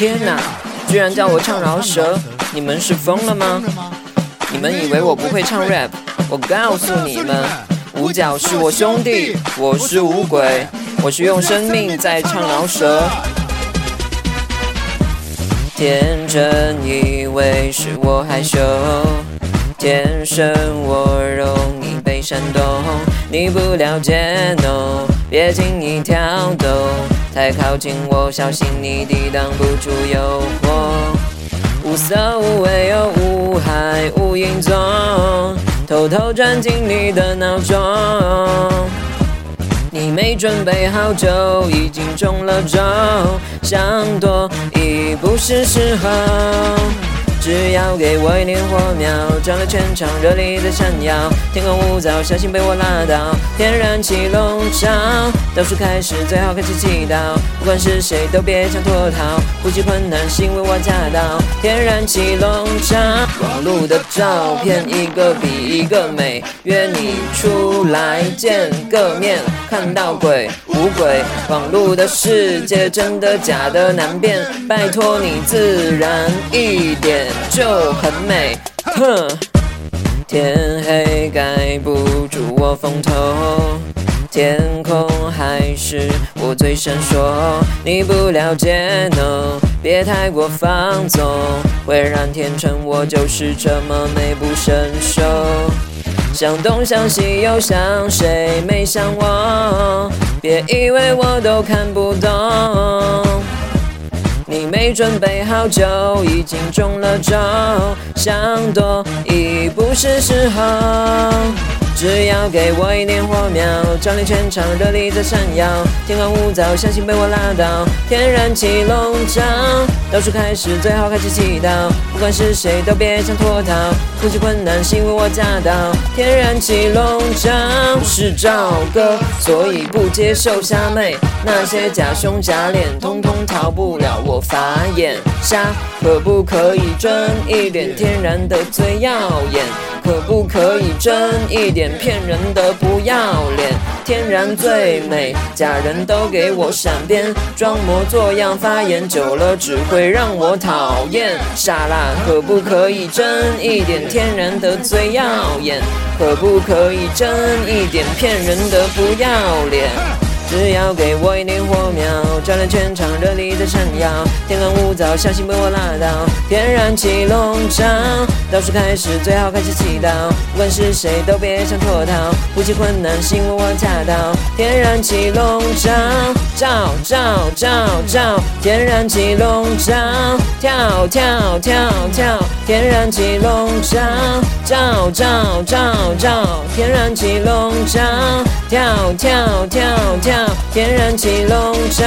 天哪，居然叫我唱饶舌，你们是疯了吗？你们以为我不会唱 rap？我告诉你们，五角是我兄弟，我是五鬼，我是用生命在唱饶舌。天真以为是我害羞，天生我容易被煽动，你不了解，no，别轻易跳动，太靠近我，小心你抵挡不住诱惑。无色无味又无害无影踪，偷偷钻进你的脑中。你没准备好就已经中了招，想躲已不是时候。只要给我一点火苗，照亮全场，热力在闪耀。天空污糟，小心被我拉倒。天然气笼罩，倒数开始，最好开始祈祷。不管是谁，都别想脱逃。呼吸困难是因为我驾到。天然气笼罩，网路的照片一个比一个美，约你出来见个面，看到鬼无鬼。网路的世界真的假的难辨，拜托你自然一点。就很美，哼！天黑盖不住我风头，天空还是我最闪烁。你不了解，no，别太过放纵，会让天成我就是这么美不胜收。想东想西又想谁没想我？别以为我都看不懂。没准备好就已经中了招，想躲已不是时候。只要给我一点火苗，照亮全场，热力在闪耀。天空污糟，相信被我拉倒。天然气笼罩，倒数开始，最好开始祈祷。不管是谁，都别想脱逃。呼吸困难是因为我驾到。天然气笼罩是赵哥，所以不接受虾妹。那些假胸假脸，通通逃不了我法眼。虾可不可以真一点？天然的最耀眼。可不可以真一点？骗人的不要脸，天然最美，假人都给我闪边，装模作样发言久了只会让我讨厌。傻啦，可不可以真一点？天然的最耀眼，可不可以真一点？骗人的不要脸。只要给我一点火苗，照亮全场，热力在闪耀。天干物燥，小心被我拉倒。天然气笼罩，倒数开始，最好开始祈祷。不管是谁，都别想脱逃。呼吸困难，是因为我驾到。天然气笼罩，照照照照。天然气笼罩，跳跳跳跳。天然气笼罩，照照照照。天然气笼罩，跳跳跳跳。天然气笼罩，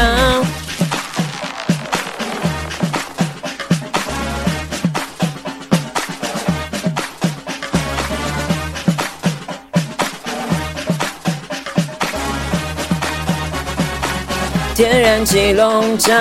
天然气笼罩。